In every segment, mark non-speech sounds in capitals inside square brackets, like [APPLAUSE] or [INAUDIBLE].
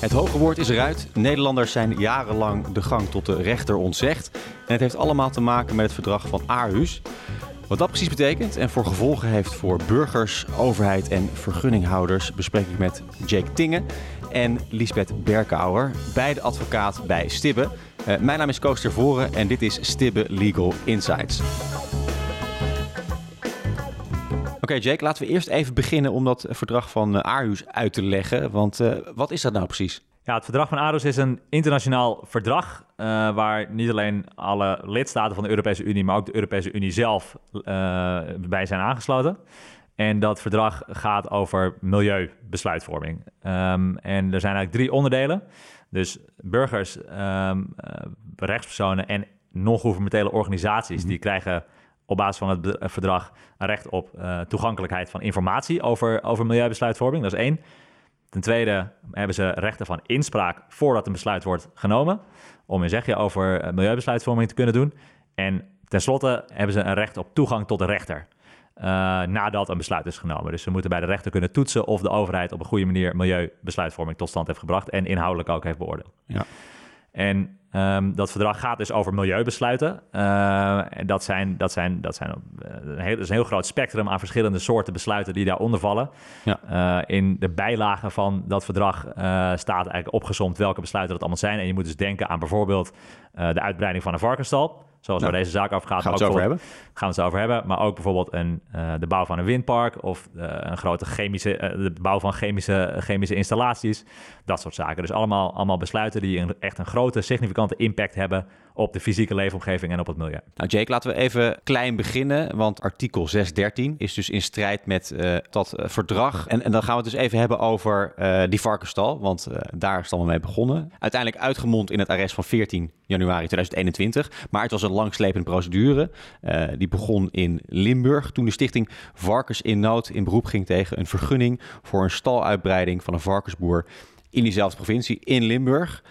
Het hoge woord is eruit. Nederlanders zijn jarenlang de gang tot de rechter ontzegd. En het heeft allemaal te maken met het verdrag van Aarhus. Wat dat precies betekent en voor gevolgen heeft voor burgers, overheid en vergunninghouders bespreek ik met Jake Tingen en Lisbeth Berkouwer, beide advocaat bij Stibbe. Uh, mijn naam is Koos Tervoren en dit is Stibbe Legal Insights. Oké, Jake, laten we eerst even beginnen om dat verdrag van uh, Aarhus uit te leggen. Want uh, wat is dat nou precies? Ja, het verdrag van Aarhus is een internationaal verdrag uh, waar niet alleen alle lidstaten van de Europese Unie, maar ook de Europese Unie zelf bij zijn aangesloten. En dat verdrag gaat over milieubesluitvorming. Um, en er zijn eigenlijk drie onderdelen. Dus burgers, um, rechtspersonen en non-governementele organisaties, die krijgen op basis van het verdrag een recht op uh, toegankelijkheid van informatie over, over milieubesluitvorming. Dat is één. Ten tweede hebben ze rechten van inspraak voordat een besluit wordt genomen, om een zegje over eh, milieubesluitvorming te kunnen doen. En tenslotte hebben ze een recht op toegang tot de rechter. Uh, nadat een besluit is genomen. Dus ze moeten bij de rechter kunnen toetsen of de overheid op een goede manier milieubesluitvorming tot stand heeft gebracht en inhoudelijk ook heeft beoordeeld. Ja. En Um, dat verdrag gaat dus over milieubesluiten. Uh, en dat, zijn, dat, zijn, dat, zijn uh, een heel, is een heel groot spectrum aan verschillende soorten besluiten die daaronder vallen. Ja. Uh, in de bijlagen van dat verdrag staat eigenlijk opgezomd welke besluiten dat allemaal zijn. En je moet dus denken aan bijvoorbeeld de uitbreiding van een varkenstal zoals waar deze zaak over gaat. Gaan we het over hebben? Gaan we het over hebben. Maar ook bijvoorbeeld een, uh, de bouw van een windpark of uh, een grote chemische, uh, de bouw van chemische, chemische installaties. Dat soort zaken. Dus allemaal, allemaal besluiten die een, echt een grote, significante impact hebben op de fysieke leefomgeving en op het milieu. Nou, Jake, laten we even klein beginnen. Want artikel 613 is dus in strijd met dat verdrag. En, en dan gaan we het dus even hebben over die varkenstal. Want daar is het allemaal mee begonnen. Uiteindelijk uitgemond in het arrest van 14 januari 2021. Maar het was een langslepende procedure. Die begon in Limburg toen de stichting Varkens in Nood in beroep ging tegen een vergunning voor een staluitbreiding van een varkensboer in diezelfde provincie in Limburg.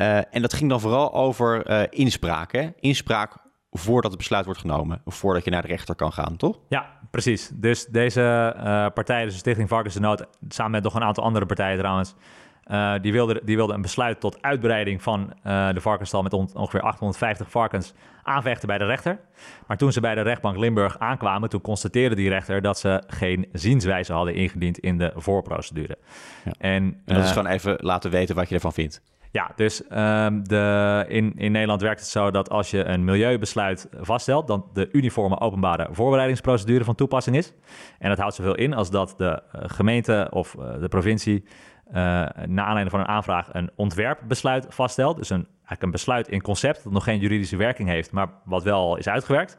Uh, en dat ging dan vooral over uh, inspraak. Hè? Inspraak voordat het besluit wordt genomen, voordat je naar de rechter kan gaan, toch? Ja, precies. Dus deze partij, dus de Stichting Varkens in Nood, samen met nog een aantal andere partijen trouwens, uh, die, wilde, die wilde een besluit tot uitbreiding van uh, de varkensstal met on, ongeveer 850 varkens aanvechten bij de rechter. Maar toen ze bij de rechtbank Limburg aankwamen, toen constateerde die rechter dat ze geen zienswijze hadden ingediend in de voorprocedure. Ja. En, en, dat is uh, gewoon even laten weten wat je ervan vindt. Ja, dus um, de, in, in Nederland werkt het zo dat als je een milieubesluit vaststelt, dan de uniforme openbare voorbereidingsprocedure van toepassing is. En dat houdt zoveel in als dat de gemeente of de provincie uh, naar aanleiding van een aanvraag een ontwerpbesluit vaststelt. Dus een, eigenlijk een besluit in concept dat nog geen juridische werking heeft, maar wat wel is uitgewerkt.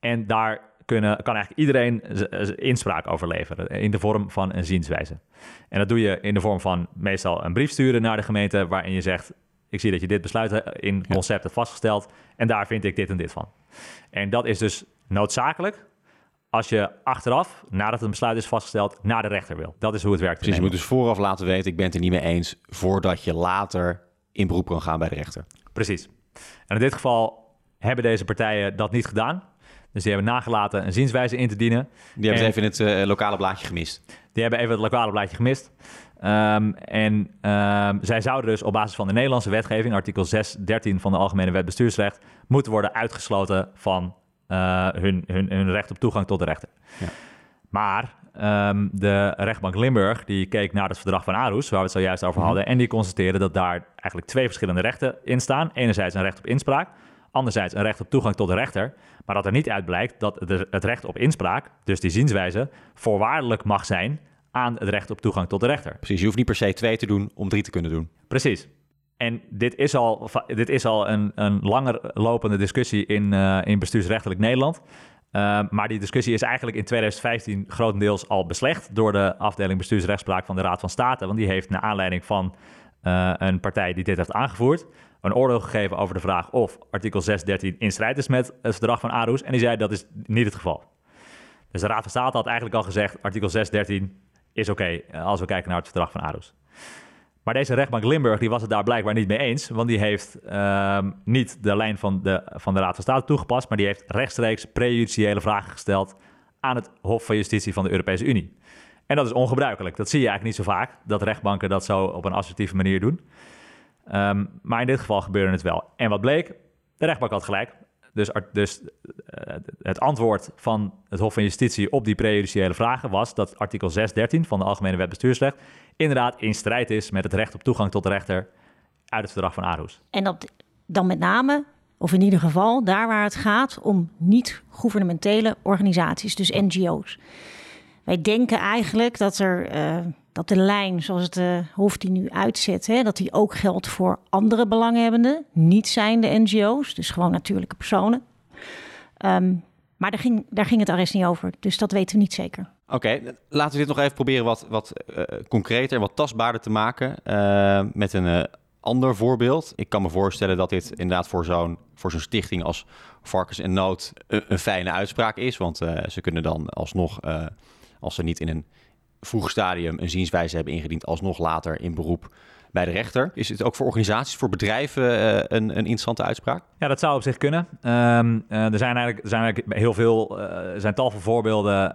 En daar kunnen, kan eigenlijk iedereen inspraak over leveren in de vorm van een zienswijze. En dat doe je in de vorm van meestal een brief sturen naar de gemeente waarin je zegt: Ik zie dat je dit besluit in concept hebt vastgesteld en daar vind ik dit en dit van. En dat is dus noodzakelijk als je achteraf, nadat een besluit is vastgesteld, naar de rechter wil. Dat is hoe het werkt. Precies, je moet dus vooraf laten weten, ik ben het er niet mee eens, voordat je later in beroep kan gaan bij de rechter. Precies. En in dit geval hebben deze partijen dat niet gedaan. Dus die hebben nagelaten een zienswijze in te dienen. Die hebben en, even het uh, lokale blaadje gemist. Die hebben even het lokale blaadje gemist. Um, en um, zij zouden dus op basis van de Nederlandse wetgeving, artikel 6.13 van de Algemene Wet Bestuursrecht, moeten worden uitgesloten van uh, hun, hun, hun recht op toegang tot de rechter. Ja. Maar um, de rechtbank Limburg die keek naar het verdrag van Aarhus, waar we het zojuist over hadden, mm -hmm. en die constateerde dat daar eigenlijk twee verschillende rechten in staan. Enerzijds een recht op inspraak, anderzijds een recht op toegang tot de rechter. Maar dat er niet uit blijkt dat het recht op inspraak, dus die zienswijze, voorwaardelijk mag zijn aan het recht op toegang tot de rechter. Precies, je hoeft niet per se twee te doen om drie te kunnen doen. Precies. En dit is al, dit is al een, een langer lopende discussie in, uh, in bestuursrechtelijk Nederland. Uh, maar die discussie is eigenlijk in 2015 grotendeels al beslecht door de afdeling bestuursrechtspraak van de Raad van State. Want die heeft naar aanleiding van uh, een partij die dit heeft aangevoerd, een oordeel gegeven over de vraag of artikel 613 in strijd is met het verdrag van Aarhus. En die zei dat is niet het geval. Dus de Raad van State had eigenlijk al gezegd, artikel 613 is oké okay, als we kijken naar het verdrag van Aarhus. Maar deze rechtbank Limburg die was het daar blijkbaar niet mee eens. Want die heeft um, niet de lijn van de, van de Raad van State toegepast. Maar die heeft rechtstreeks prejudiciële vragen gesteld aan het Hof van Justitie van de Europese Unie. En dat is ongebruikelijk. Dat zie je eigenlijk niet zo vaak, dat rechtbanken dat zo op een assertieve manier doen. Ehm, maar in dit geval gebeurde het wel. En wat bleek? De rechtbank had gelijk. Dus, dus uh, het antwoord van het Hof van Justitie op die prejudiciële vragen was dat artikel 613 van de Algemene Wet Bestuursrecht inderdaad in strijd is met het recht op toegang tot de rechter uit het verdrag van Aarhus. En dat dan met name, of in ieder geval daar waar het gaat om niet-gouvernementele organisaties, dus NGO's. Wij denken eigenlijk dat, er, uh, dat de lijn zoals het uh, Hof die nu uitzet, hè, dat die ook geldt voor andere belanghebbenden, niet zijn de NGO's, dus gewoon natuurlijke personen. Um, maar daar ging, daar ging het arrest niet over, dus dat weten we niet zeker. Oké, laten we dit nog even proberen wat, wat uh, concreter wat tastbaarder te maken met een ander voorbeeld. Ik kan me voorstellen dat dit inderdaad voor zo'n voor zo'n stichting als Varkens en Nood een, fijne uitspraak is. Want ze kunnen dan alsnog, als ze niet in een vroeg stadium een zienswijze hebben ingediend, alsnog later in beroep bij de rechter. Is het ook voor organisaties, voor bedrijven uh, een, een, interessante uitspraak? Ja, dat zou op zich kunnen. Um, er, zijn eigenlijk, zijn eigenlijk heel veel, er zijn tal van voorbeelden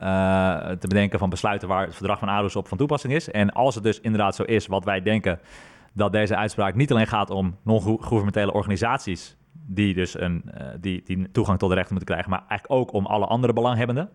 te bedenken van besluiten waar het verdrag van ADOS op van toepassing is. En als het dus inderdaad zo is wat wij denken dat deze uitspraak niet alleen gaat om non-governementele organisaties die dus een, die, die toegang tot de rechten moeten krijgen, maar eigenlijk ook om alle andere belanghebbenden.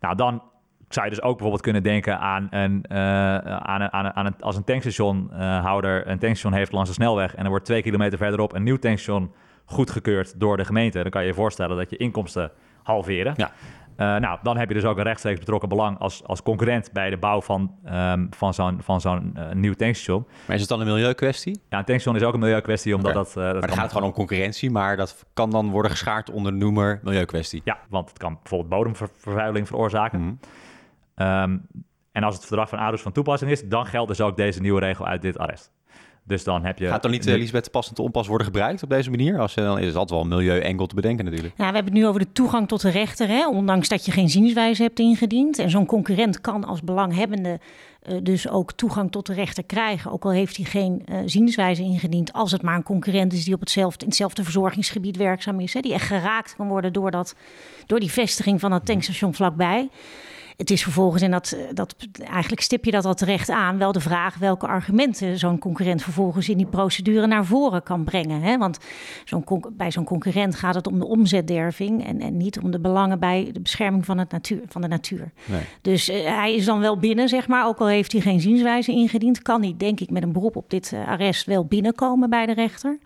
Nou, dan zou je dus ook bijvoorbeeld kunnen denken aan een, uh, aan een, aan een, aan een als een tankstationhouder een tankstation heeft langs de snelweg en er wordt twee kilometer verderop een nieuw tankstation goedgekeurd door de gemeente, dan kan je je voorstellen dat je inkomsten halveren. Ja. Uh, nou, dan heb je dus ook een rechtstreeks betrokken belang als, als concurrent bij de bouw van, um, van zo'n van zo'n uh, nieuw tankstation. Maar is het dan een milieukwestie? Ja, een tankstation is ook een milieukwestie, omdat okay. dat... Uh, dat maar dan gaat het gewoon om concurrentie, maar dat kan dan worden geschaard onder de noemer milieukwestie. Ja, want het kan bijvoorbeeld bodemvervuiling veroorzaken. Mm -hmm. Um, en als het verdrag van ADOS van toepassing is, dan geldt dus ook deze nieuwe regel uit dit arrest. Dus dan heb je... Gaat dan niet, uh, Lisbeth, passend onpas worden gebruikt op deze manier? Als, dan is het altijd wel een milieuengel te bedenken natuurlijk. Ja, we hebben het nu over de toegang tot de rechter, hè? ondanks dat je geen zienswijze hebt ingediend. En zo'n concurrent kan als belanghebbende uh, dus ook toegang tot de rechter krijgen. Ook al heeft hij geen uh, zienswijze ingediend, als het maar een concurrent is die op hetzelfde, in hetzelfde verzorgingsgebied werkzaam is. Hè? Die echt geraakt kan worden door, dat, door die vestiging van dat tankstation vlakbij. Het is vervolgens, en dat, dat, eigenlijk stip je dat al terecht aan, wel de vraag welke argumenten zo'n concurrent vervolgens in die procedure naar voren kan brengen. Hè? Want zo'n bij zo'n concurrent gaat het om de omzetderving en, en niet om de belangen bij de bescherming van, het natuur, van de natuur. Nee. Dus uh, hij is dan wel binnen, zeg maar, ook al heeft hij geen zienswijze ingediend, kan hij, denk ik, met een beroep op dit uh, arrest wel binnenkomen bij de rechter.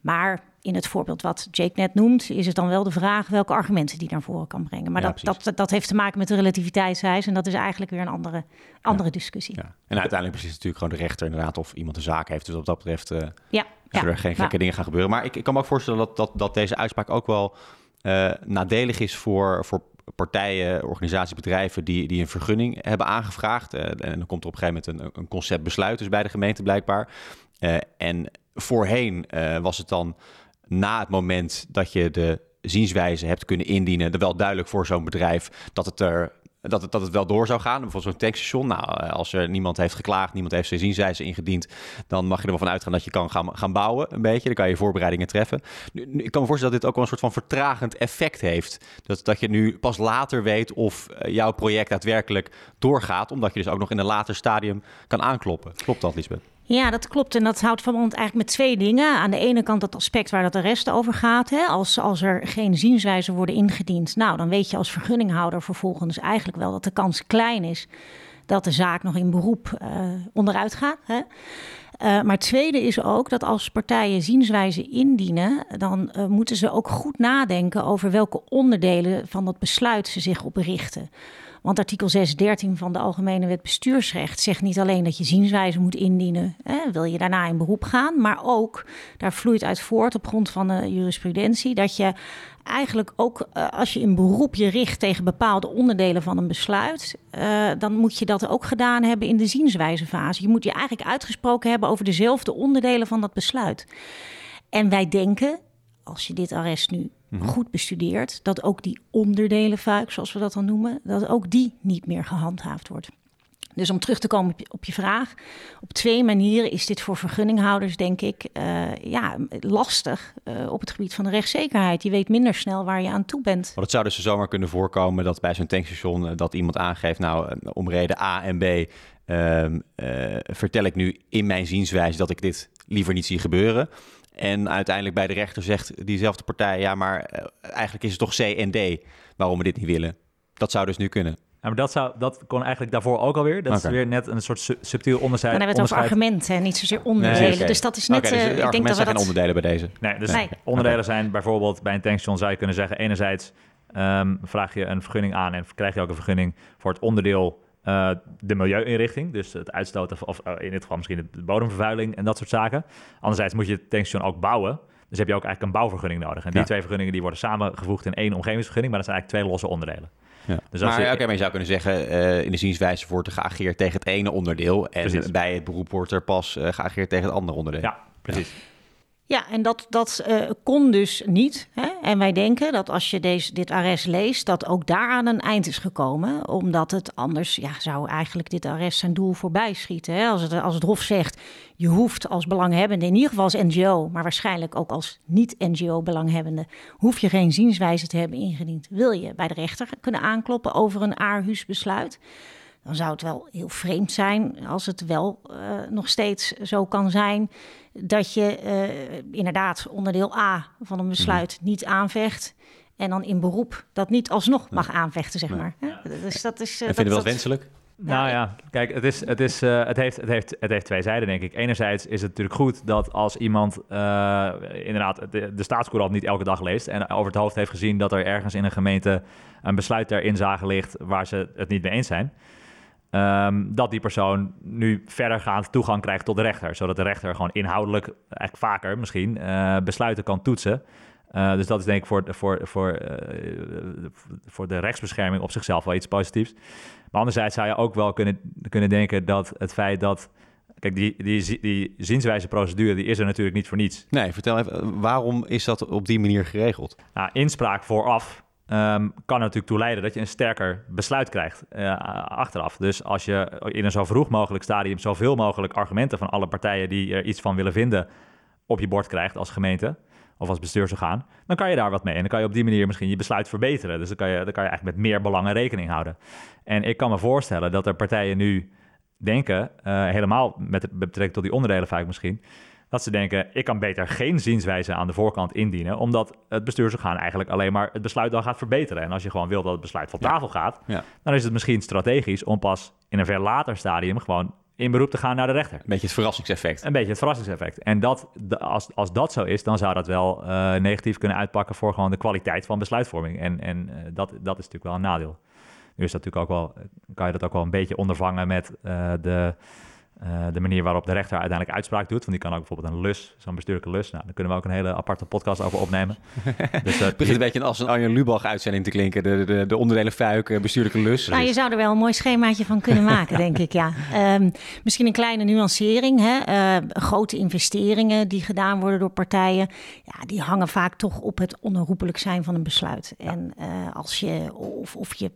Maar in het voorbeeld wat Jake net noemt, is het dan wel de vraag welke argumenten die naar voren kan brengen. Maar ja, dat, dat, dat heeft te maken met de relativiteitseis en dat is eigenlijk weer een andere, andere ja. discussie. Ja. En uiteindelijk precies natuurlijk gewoon de rechter inderdaad of iemand een zaak heeft. Dus wat dat betreft uh, ja. zullen er geen gekke dingen gaan gebeuren. Maar ik, ik kan me ook voorstellen dat, dat, dat deze uitspraak ook wel uh, nadelig is voor, voor partijen, organisaties, bedrijven die, die een vergunning hebben aangevraagd. Uh, en dan komt er op een gegeven moment een, een conceptbesluit dus bij de gemeente blijkbaar. en voorheen was het dan na het moment dat je de zienswijze hebt kunnen indienen, er wel duidelijk voor zo'n bedrijf dat het er dat het, dat het wel door zou gaan. Bijvoorbeeld zo'n tankstation. Nou, eh, als er niemand heeft geklaagd, niemand heeft zijn zienswijze ingediend, dan mag je er wel van uitgaan dat je kan gaan, gaan bouwen een beetje. Dan kan je voorbereidingen treffen. Ik kan me voorstellen dat dit ook wel een soort van vertragend effect heeft. Dat, dat je nu pas later weet of uh, jouw project daadwerkelijk doorgaat, omdat je dus ook nog in een later stadium kan aankloppen. Klopt dat, Lisbeth? Ja, dat klopt. En dat houdt verband eigenlijk met twee dingen. Aan de ene kant dat aspect waar dat de rest over gaat. Hè? Als, als er geen zienswijzen worden ingediend, nou, dan weet je als vergunninghouder vervolgens eigenlijk wel dat de kans klein is dat de zaak nog in beroep uh, onderuit gaat. Hè? Uh, maar het tweede is ook dat als partijen zienswijzen indienen, dan uh, moeten ze ook goed nadenken over welke onderdelen van dat besluit ze zich op richten. Want artikel 613 van de Algemene Wet Bestuursrecht zegt niet alleen dat je zienswijze moet indienen, hè, wil je daarna in beroep gaan, maar ook, daar vloeit uit voort op grond van de jurisprudentie, dat je eigenlijk ook uh, als je in beroep je richt tegen bepaalde onderdelen van een besluit, uh, dan moet je dat ook gedaan hebben in de zienswijzefase. Je moet je eigenlijk uitgesproken hebben over dezelfde onderdelen van dat besluit. En wij denken, als je dit arrest nu mm-hmm. goed bestudeert, dat ook die onderdelenfuik, zoals we dat dan noemen, dat ook die niet meer gehandhaafd wordt. Dus om terug te komen op je vraag, op twee manieren is dit voor vergunninghouders, denk ik, uh, ja, lastig uh, op het gebied van de rechtszekerheid. Je weet minder snel waar je aan toe bent. Want het zou dus zomaar kunnen voorkomen dat bij zo'n tankstation uh, dat iemand aangeeft, nou, om reden A en B ehm, vertel ik nu in mijn zienswijze dat ik dit liever niet zie gebeuren. En uiteindelijk bij de rechter zegt diezelfde partij, ja, maar eigenlijk is het toch C en D waarom we dit niet willen. Dat zou dus nu kunnen. Ja, maar dat, zou, dat kon eigenlijk daarvoor ook alweer. Dat is weer net een soort subtiel onderscheid. Dan hebben we het over argumenten, niet zozeer onderdelen. Dus dat is net... Okay, dus uh, ik denk dat zijn geen onderdelen bij deze? Nee, dus nee. onderdelen zijn bijvoorbeeld bij een tankstation zou je kunnen zeggen... enerzijds um, vraag je een vergunning aan en krijg je ook een vergunning voor het onderdeel... Uh, de milieuinrichting, dus het uitstoten of uh, in dit geval misschien de bodemvervuiling en dat soort zaken. Anderzijds moet je het tankstation ook bouwen. Dus heb je ook eigenlijk een bouwvergunning nodig. En die ja. twee vergunningen die worden samengevoegd in één omgevingsvergunning, maar dat zijn eigenlijk twee losse onderdelen. Ja. Dus maar, je, okay, maar je zou kunnen zeggen, uh, in de zienswijze wordt er geageerd tegen het ene onderdeel. En precies. bij het beroep wordt er pas uh, geageerd tegen het andere onderdeel. Ja, precies. Ja, en dat, dat uh, kon dus niet. Hè? En wij denken dat als je deze, dit arrest leest, dat ook daaraan een eind is gekomen. Omdat het anders ja, zou eigenlijk dit arrest zijn doel voorbij schieten. Hè? Als, het, als het Hof zegt, je hoeft als belanghebbende, in ieder geval als NGO, maar waarschijnlijk ook als niet-NGO-belanghebbende, hoef je geen zienswijze te hebben ingediend. Wil je bij de rechter kunnen aankloppen over een Aarhus-besluit? Dan zou het wel heel vreemd zijn als het wel uh, nog steeds zo kan zijn dat je uh, inderdaad onderdeel A van een besluit mm. niet aanvecht. En dan in beroep dat niet alsnog mag aanvechten, zeg maar. Ja. Dus dat is. Uh, en vind je wel wenselijk? Nou ja, kijk, het, is, het, is, uh, het, heeft, het, heeft, het heeft twee zijden, denk ik. Enerzijds is het natuurlijk goed dat als iemand uh, inderdaad de, de staatscourant niet elke dag leest en over het hoofd heeft gezien dat er ergens in een gemeente een besluit ter inzage ligt waar ze het niet mee eens zijn, Um, dat die persoon nu verdergaand toegang krijgt tot de rechter. Zodat de rechter gewoon inhoudelijk, eigenlijk vaker misschien, uh, besluiten kan toetsen. Uh, dus dat is denk ik voor, voor, voor, uh, voor de rechtsbescherming op zichzelf wel iets positiefs. Maar anderzijds zou je ook wel kunnen, kunnen denken dat het feit dat... Kijk, die, die, die zienswijze procedure die is er natuurlijk niet voor niets. Nee, vertel even, waarom is dat op die manier geregeld? Nou, inspraak vooraf Um, kan natuurlijk toe leiden dat je een sterker besluit krijgt uh, achteraf. Dus als je in een zo vroeg mogelijk stadium zoveel mogelijk argumenten van alle partijen die er iets van willen vinden op je bord krijgt als gemeente of als bestuursorgaan, dan kan je daar wat mee. En dan kan je op die manier misschien je besluit verbeteren. Dus dan kan je, dan kan je eigenlijk met meer belangen rekening houden. En ik kan me voorstellen dat er partijen nu denken, uh, helemaal met betrekking tot die onderdelen vaak misschien, dat ze denken, ik kan beter geen zienswijze aan de voorkant indienen, omdat het bestuursorgaan eigenlijk alleen maar het besluit dan gaat verbeteren. En als je gewoon wil dat het besluit van tafel gaat, ja. dan is het misschien strategisch om pas in een ver later stadium gewoon in beroep te gaan naar de rechter. Een beetje het verrassingseffect. Een beetje het verrassingseffect. En dat, als, als dat zo is, dan zou dat wel uh, negatief kunnen uitpakken voor gewoon de kwaliteit van besluitvorming. En, en uh, dat, dat is natuurlijk wel een nadeel. Nu is dat natuurlijk ook wel, kan je dat ook wel een beetje ondervangen met uh, de uh, de manier waarop de rechter uiteindelijk uitspraak doet. Want die kan ook bijvoorbeeld een lus, zo'n bestuurlijke lus. Nou, daar kunnen we ook een hele aparte podcast over opnemen. [LAUGHS] dus, uh, het begint een beetje als een Arjen Lubach-uitzending te klinken. De, de, de onderdelen fuik, eh, bestuurlijke lus. Nou, je zou er wel een mooi schemaatje van kunnen [LAUGHS] maken, denk ik, ja. Um, misschien een kleine nuancering. Hè? Uh, grote investeringen die gedaan worden door partijen... Ja, die hangen vaak toch op het onherroepelijk zijn van een besluit. Ja. En als je, of, of je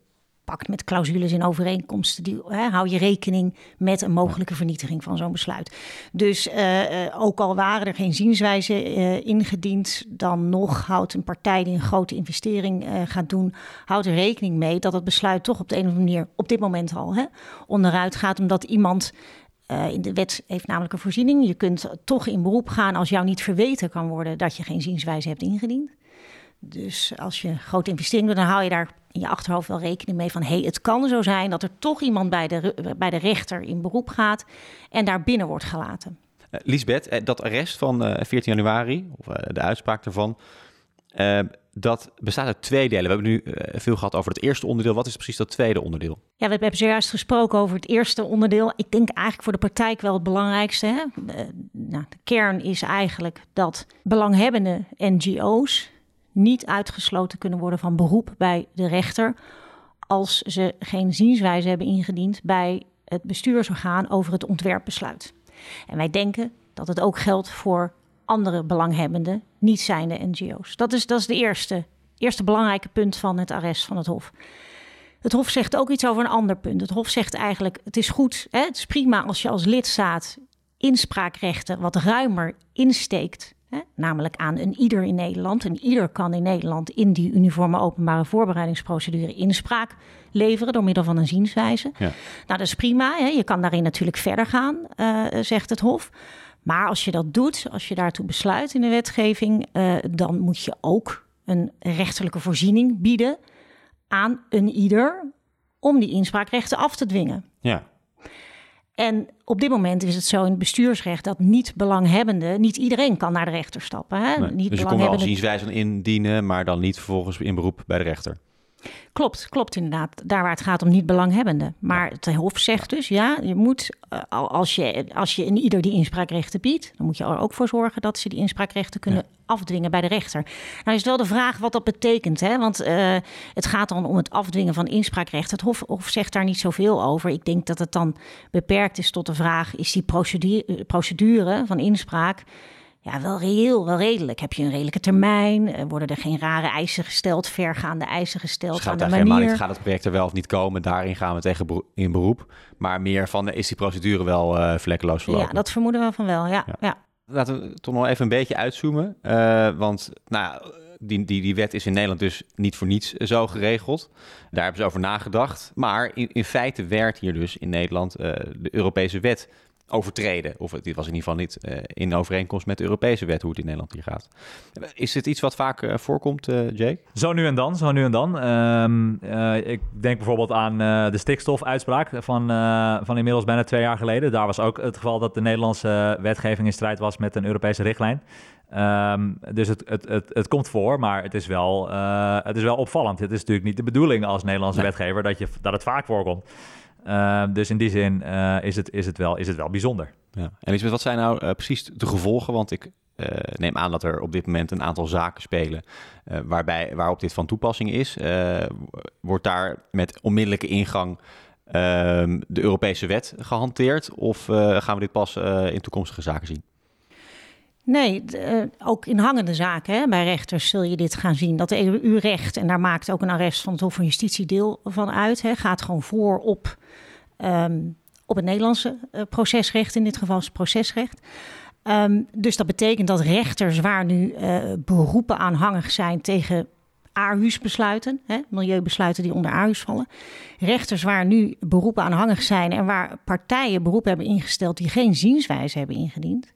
pakt met clausules in overeenkomsten. Die, hè, hou je rekening met een mogelijke vernietiging van zo'n besluit. Dus uh, ook al waren er geen zienswijzen uh, ingediend, dan nog houdt een partij die een grote investering gaat doen, houdt er rekening mee dat het besluit toch op de een of andere manier op dit moment al hè, onderuit gaat, omdat iemand. in de wet heeft namelijk een voorziening. Je kunt toch in beroep gaan als jou niet verweten kan worden dat je geen zienswijze hebt ingediend. Dus als je grote investering doet, dan hou je daar in je achterhoofd wel rekening mee van... hé, hey, het kan zo zijn dat er toch iemand bij de, bij de rechter in beroep gaat... en daar binnen wordt gelaten. Uh, Lisbeth, uh, dat arrest van uh, eh, 14 januari, of de uitspraak daarvan... dat bestaat uit twee delen. We hebben nu veel gehad over het eerste onderdeel. Wat is precies dat tweede onderdeel? Ja, we hebben zojuist gesproken over het eerste onderdeel. Ik denk eigenlijk voor de praktijk wel het belangrijkste. Hè? nou, de kern is eigenlijk dat belanghebbende NGO's niet uitgesloten kunnen worden van beroep bij de rechter als ze geen zienswijze hebben ingediend bij het bestuursorgaan over het ontwerpbesluit. En wij denken dat het ook geldt voor andere belanghebbenden, niet zijnde NGO's. Dat is, dat is de eerste, eerste belangrijke punt van het arrest van het Hof. Het Hof zegt ook iets over een ander punt. Het Hof zegt eigenlijk: het is goed, hè, het is prima als je als lidstaat inspraakrechten wat ruimer insteekt. Hè, namelijk aan een ieder in Nederland. En ieder kan in Nederland in die uniforme openbare voorbereidingsprocedure inspraak leveren door middel van een zienswijze. Ja. Nou, dat is prima. Hè. Je kan daarin natuurlijk verder gaan, uh, zegt het Hof. Maar als je dat doet, als je daartoe besluit in de wetgeving, uh, dan moet je ook een rechterlijke voorziening bieden aan een ieder om die inspraakrechten af te dwingen. Ja. En op dit moment is het zo in het bestuursrecht dat niet belanghebbende, niet iedereen kan naar de rechter stappen. Hè? Nee, niet dus je kon wel zienswijze indienen, maar dan niet vervolgens in beroep bij de rechter. Klopt, klopt inderdaad. Daar waar het gaat om niet belanghebbenden. Maar het Hof zegt dus, ja, je moet, eh, als je, als je in ieder die inspraakrechten biedt, dan moet je er ook voor zorgen dat ze die inspraakrechten kunnen afdwingen bij de rechter. Nou is wel de vraag wat dat betekent, hè? want uh, het gaat dan om het afdwingen van inspraakrechten. Het Hof, Hof zegt daar niet zoveel over. Ik denk dat het dan beperkt is tot de vraag, is die procedure, procedure van inspraak ja, wel reëel, wel redelijk. Heb je een redelijke termijn? Eh, worden er geen rare eisen gesteld, vergaande eisen gesteld? Dus gaat aan de manier... niet, gaat het project er wel of niet komen? Daarin gaan we tegen in beroep. Maar meer van, is die procedure wel uh, vlekkeloos verlopen? Ja, dat vermoeden we van wel, ja. ja. Laten we toch nog even een beetje uitzoomen. Uh, want nou, die, die, die wet is in Nederland dus niet voor niets zo geregeld. Daar hebben ze over nagedacht. Maar in, in feite werd hier dus in Nederland uh, de Europese wet overtreden. Of dit was in ieder geval niet uh, in overeenkomst met de Europese wet hoe het in Nederland hier gaat. Is dit iets wat vaak uh, voorkomt, uh, Jake? Zo nu en dan, zo nu en dan. Um, ik denk bijvoorbeeld aan de stikstofuitspraak van, van inmiddels bijna twee jaar geleden. Daar was ook het geval dat de Nederlandse wetgeving in strijd was met een Europese richtlijn. Um, dus het, het, het, het komt voor, maar het is, wel, het is wel opvallend. Het is natuurlijk niet de bedoeling als Nederlandse wetgever dat, je, dat het vaak voorkomt. Uh, dus in die zin uh, is, het, is, het wel, is het wel bijzonder. Ja. En wat zijn nou uh, precies de gevolgen? Want ik neem aan dat er op dit moment een aantal zaken spelen waarbij, waarop dit van toepassing is. wordt daar met onmiddellijke ingang ehm, de Europese wet gehanteerd? Of gaan we dit pas in toekomstige zaken zien? Nee, ook in hangende zaken hè, bij rechters zul je dit gaan zien. Dat EU-recht, en daar maakt ook een arrest van het Hof van Justitie deel van uit, hè, gaat gewoon voor op um, op het Nederlandse uh, procesrecht, in dit geval is procesrecht. Um, dus dat betekent dat rechters waar nu uh, beroepen aanhangig zijn tegen ARHUS-besluiten, milieubesluiten die onder ARHUS vallen. Rechters waar nu beroepen aanhangig zijn en waar partijen beroep hebben ingesteld die geen zienswijze hebben ingediend.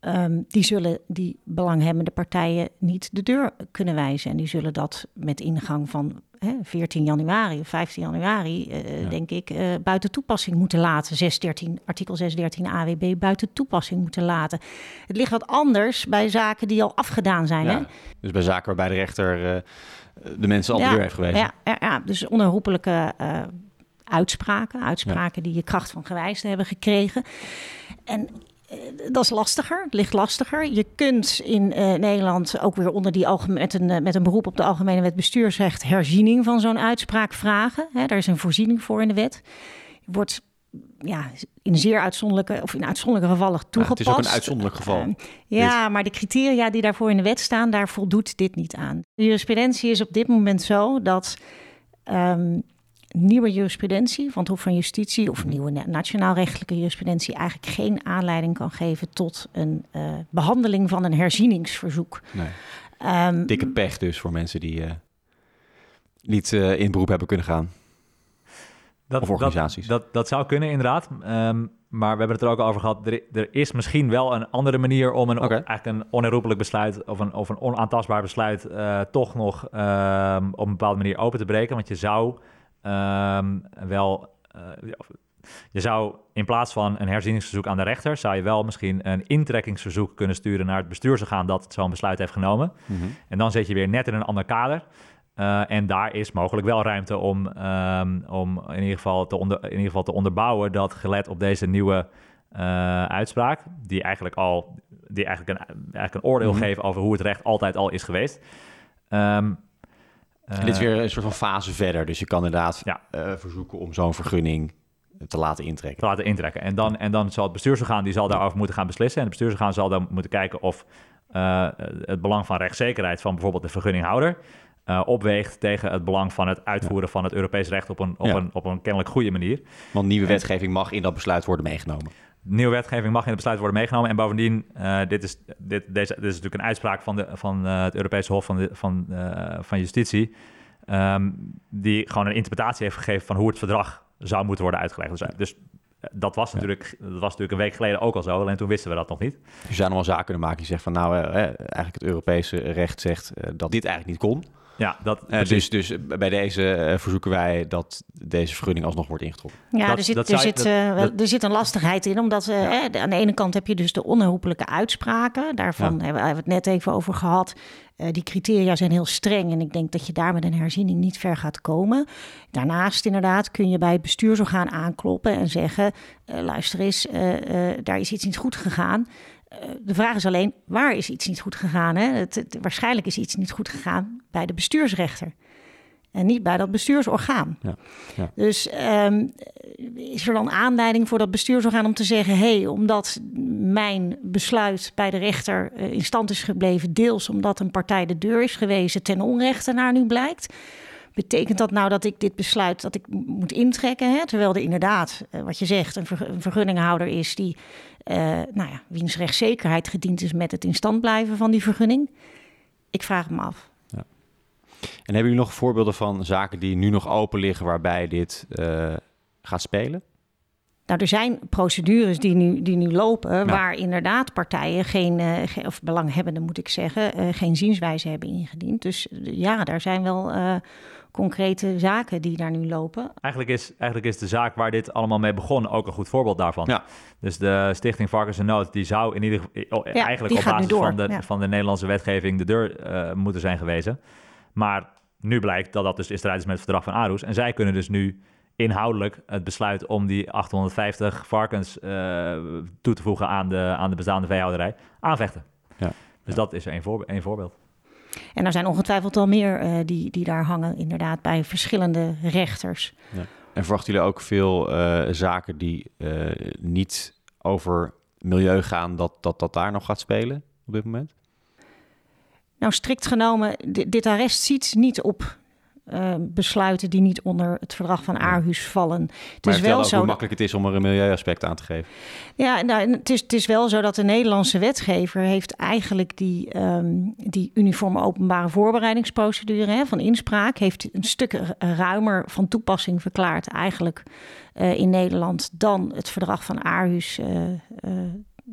Um, die zullen die belanghebbende partijen niet de deur kunnen wijzen. En die zullen dat met ingang van hè, 14 januari of 15 januari, uh, denk ik, uh, buiten toepassing moeten laten. 613, artikel 613 AWB buiten toepassing moeten laten. Het ligt wat anders bij zaken die al afgedaan zijn. Ja, hè? Dus bij zaken waarbij de rechter uh, de mensen al de deur heeft gewezen. Ja, dus onherroepelijke uitspraken. Uitspraken die je kracht van gewijs hebben gekregen. En eh, dat is lastiger, het ligt lastiger. Je kunt in uh, Nederland ook weer onder die met, een, eh, met een beroep op de Algemene Wet Bestuursrecht herziening van zo'n uitspraak vragen. Hè, daar is een voorziening voor in de wet. Wordt ja, in zeer uitzonderlijke of in uitzonderlijke gevallen toegepast. Ja, het is ook een uitzonderlijk geval. Uh, ja, maar de criteria die daarvoor in de wet staan, daar voldoet dit niet aan. De jurisprudentie is op dit moment zo dat um, nieuwe jurisprudentie van het Hof van Justitie of nieuwe nationaal-rechtelijke jurisprudentie eigenlijk geen aanleiding kan geven tot een uh, behandeling van een herzieningsverzoek. Nee. Um, Dikke pech dus voor mensen die uh, niet uh, in beroep hebben kunnen gaan. Dat, of organisaties. Dat, dat, dat zou kunnen, inderdaad. Um, maar we hebben het er ook over gehad. Er, er, is misschien wel een andere manier om een, okay. eigenlijk een onherroepelijk besluit of een, of een onaantastbaar besluit toch nog um, op een bepaalde manier open te breken. Want je zou um, wel. Uh, je zou in plaats van een herzieningsverzoek aan de rechter, zou je wel misschien een intrekkingsverzoek kunnen sturen naar het bestuursorgaan dat zo'n besluit heeft genomen. Mm -hmm. En dan zit je weer net in een ander kader. Uh, en daar is mogelijk wel ruimte om, um, om in, ieder geval te onder, in ieder geval te onderbouwen dat gelet op deze nieuwe uh, uitspraak, die eigenlijk al die eigenlijk een, eigenlijk een oordeel mm -hmm. geeft over hoe het recht altijd al is geweest. Um, dit is weer een soort van fase verder. Dus je kan inderdaad ja. uh, verzoeken om zo'n vergunning te laten intrekken. Te laten intrekken. En dan, en dan zal het bestuursorgaan die zal daarover moeten gaan beslissen. En het bestuursorgaan zal dan moeten kijken of uh, het belang van rechtszekerheid van bijvoorbeeld de vergunninghouder uh, opweegt tegen het belang van het uitvoeren van het Europees recht op een, op, een, op een kennelijk goede manier. Want nieuwe wetgeving mag in dat besluit worden meegenomen. Nieuwe wetgeving mag in het besluit worden meegenomen. En bovendien, uh, dit, is, dit, deze, dit is natuurlijk een uitspraak van, de, van uh, het Europese Hof van, de, van, van Justitie. Um, die gewoon een interpretatie heeft gegeven van hoe het verdrag zou moeten worden uitgelegd. Dus, dus dat was, natuurlijk, dat was natuurlijk een week geleden ook al zo, alleen toen wisten we dat nog niet. Je zou nog wel zaken kunnen maken die zegt van nou, eh, eigenlijk het Europese recht zegt dat dit eigenlijk niet kon. Ja, dat, uh, dus, dus bij deze verzoeken wij dat deze vergunning alsnog wordt ingetrokken. Ja, dat, er, zit, er, zit, er zit een lastigheid in, omdat ja. aan de ene kant heb je dus de onherroepelijke uitspraken. Daarvan ja. hebben we het net even over gehad. Uh, die criteria zijn heel streng en ik denk dat je daar met een herziening niet ver gaat komen. Daarnaast inderdaad kun je bij het bestuursorgaan aankloppen en zeggen... Uh, luister eens, uh, daar is iets niet goed gegaan. De vraag is alleen, waar is iets niet goed gegaan? Hè? Het, het, waarschijnlijk is iets niet goed gegaan bij de bestuursrechter. En niet bij dat bestuursorgaan. Ja, ja. Dus um, is er dan aanleiding voor dat bestuursorgaan om te zeggen: hé, hey, omdat mijn besluit bij de rechter uh, in stand is gebleven, deels omdat een partij de deur is gewezen ten onrechte naar nu blijkt. Betekent dat nou dat ik dit besluit dat ik moet intrekken? Hè? Terwijl er inderdaad, uh, wat je zegt, een vergunninghouder is die, uh, nou ja, wiens rechtszekerheid gediend is met het in stand blijven van die vergunning. Ik vraag me af. En hebben jullie nog voorbeelden van zaken die nu nog open liggen waarbij dit uh, gaat spelen? Nou, er zijn procedures die nu, die nu lopen, ja. waar inderdaad partijen geen, uh, geen, of belanghebbenden moet ik zeggen, uh, geen zienswijze hebben ingediend. Dus ja, daar zijn wel concrete zaken die daar nu lopen. Eigenlijk is, eigenlijk is de zaak waar dit allemaal mee begon ook een goed voorbeeld daarvan. Ja. Dus de Stichting Varkens en Nood, die zou in ieder geval ja, eigenlijk op basis van de, ja. van de Nederlandse wetgeving de deur moeten zijn gewezen. Maar nu blijkt dat dat dus in strijd is met het verdrag van Aarhus. En zij kunnen dus nu inhoudelijk het besluit om die 850 varkens uh, toe te voegen aan de, aan de bestaande veehouderij aanvechten. Ja. Dus dat is een, voor, een voorbeeld. En er zijn ongetwijfeld al meer uh, die, die daar hangen, inderdaad, bij verschillende rechters. Ja. En verwachten jullie ook veel uh, zaken die niet over milieu gaan, dat, dat dat daar nog gaat spelen op dit moment? Nou, strikt genomen, dit arrest ziet niet op uh, besluiten die niet onder het verdrag van Aarhus vallen. Het maar is wel zo hoe makkelijk het is om er een milieuaspect aan te geven. Ja, nou, het, is, het is wel zo dat de Nederlandse wetgever heeft eigenlijk die, um, die uniforme openbare voorbereidingsprocedure hè, van inspraak heeft een stuk ruimer van toepassing verklaard eigenlijk uh, in Nederland dan het verdrag van Aarhus. Uh,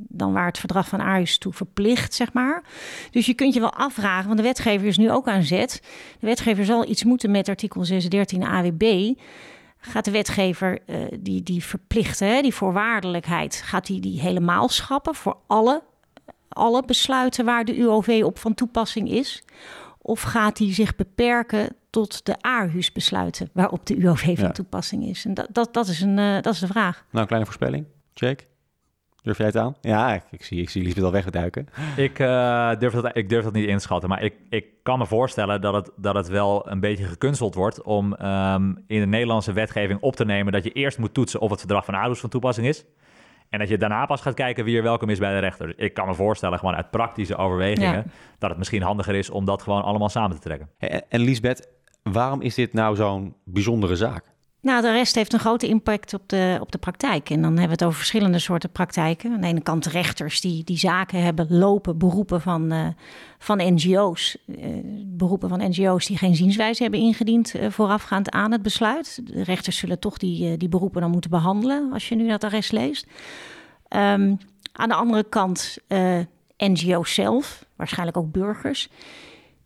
dan waar het verdrag van Aarhus toe verplicht, zeg maar. Dus je kunt je wel afvragen, want de wetgever is nu ook aan zet. De wetgever zal iets moeten met artikel 613 AWB. Gaat de wetgever uh, die, die verplichten, die voorwaardelijkheid, gaat die, die helemaal schappen voor alle, alle besluiten waar de UOV op van toepassing is? Of gaat hij zich beperken tot de Aarhus-besluiten waarop de UOV van ja. toepassing is? En dat, dat, dat, is een, uh, dat is de vraag. Nou, een kleine voorspelling. Jake? Durf jij het aan? Ja, ik, ik zie, ik zie Lisbeth al wegduiken. Ik, uh, durf dat, ik durf dat niet in te schatten. Maar ik, ik kan me voorstellen dat het, dat het wel een beetje gekunsteld wordt... om um, in de Nederlandse wetgeving op te nemen... dat je eerst moet toetsen of het verdrag van Aarhus van toepassing is... En dat je daarna pas gaat kijken wie er welkom is bij de rechter. Ik kan me voorstellen, gewoon uit praktische overwegingen... Ja. dat het misschien handiger is om dat gewoon allemaal samen te trekken. En, en Lisbeth, waarom is dit nou zo'n bijzondere zaak? Nou, de rest heeft een grote impact op de, op de praktijk. En dan hebben we het over verschillende soorten praktijken. Aan de ene kant rechters die, die zaken hebben lopen, beroepen van, uh, van NGO's. Uh, beroepen van NGO's die geen zienswijze hebben ingediend uh, voorafgaand aan het besluit. De rechters zullen toch die, die beroepen dan moeten behandelen als je nu dat arrest leest. Um, aan de andere kant NGO's zelf, waarschijnlijk ook burgers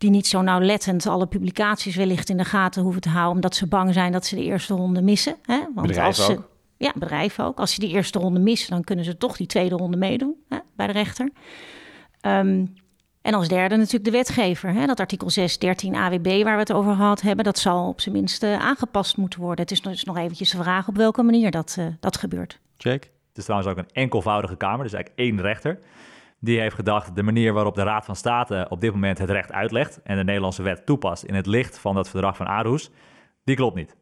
die niet zo nauwlettend alle publicaties wellicht in de gaten hoeven te houden, omdat ze bang zijn dat ze de eerste ronde missen. Hè? Want bedrijven als ze, ook. Ja, bedrijven ook. Als ze die eerste ronde missen, dan kunnen ze toch die tweede ronde meedoen hè, bij de rechter. Um, en als derde natuurlijk de wetgever. Hè? Dat artikel 6, 13 AWB waar we het over gehad hebben, dat zal op zijn minst uh, aangepast moeten worden. Het is dus nog eventjes de vraag op welke manier dat, uh, dat gebeurt. Jake? Het is trouwens ook een enkelvoudige kamer, dus eigenlijk één rechter. Die heeft gedacht, de manier waarop de Raad van State op dit moment het recht uitlegt en de Nederlandse wet toepast in het licht van dat verdrag van Aarhus, die klopt niet.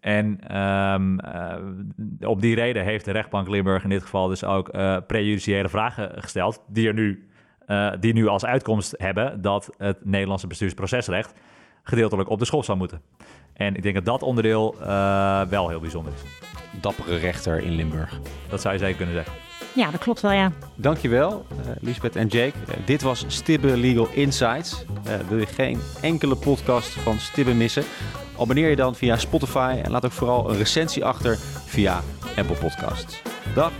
En um, uh, op die reden heeft de rechtbank Limburg in dit geval dus ook uh, prejudiciële vragen gesteld, die er nu, uh, die nu als uitkomst hebben dat het Nederlandse bestuursprocesrecht gedeeltelijk op de school zou moeten. En ik denk dat dat onderdeel wel heel bijzonder is. Dappere rechter in Limburg. Dat zou je zeker kunnen zeggen. Ja, dat klopt wel, ja. Dankjewel, uh, Lisbeth en Jake. Uh, dit was Stibbe Legal Insights. wil je geen enkele podcast van Stibbe missen? Abonneer je dan via Spotify en laat ook vooral een recensie achter via Apple Podcasts. Dag!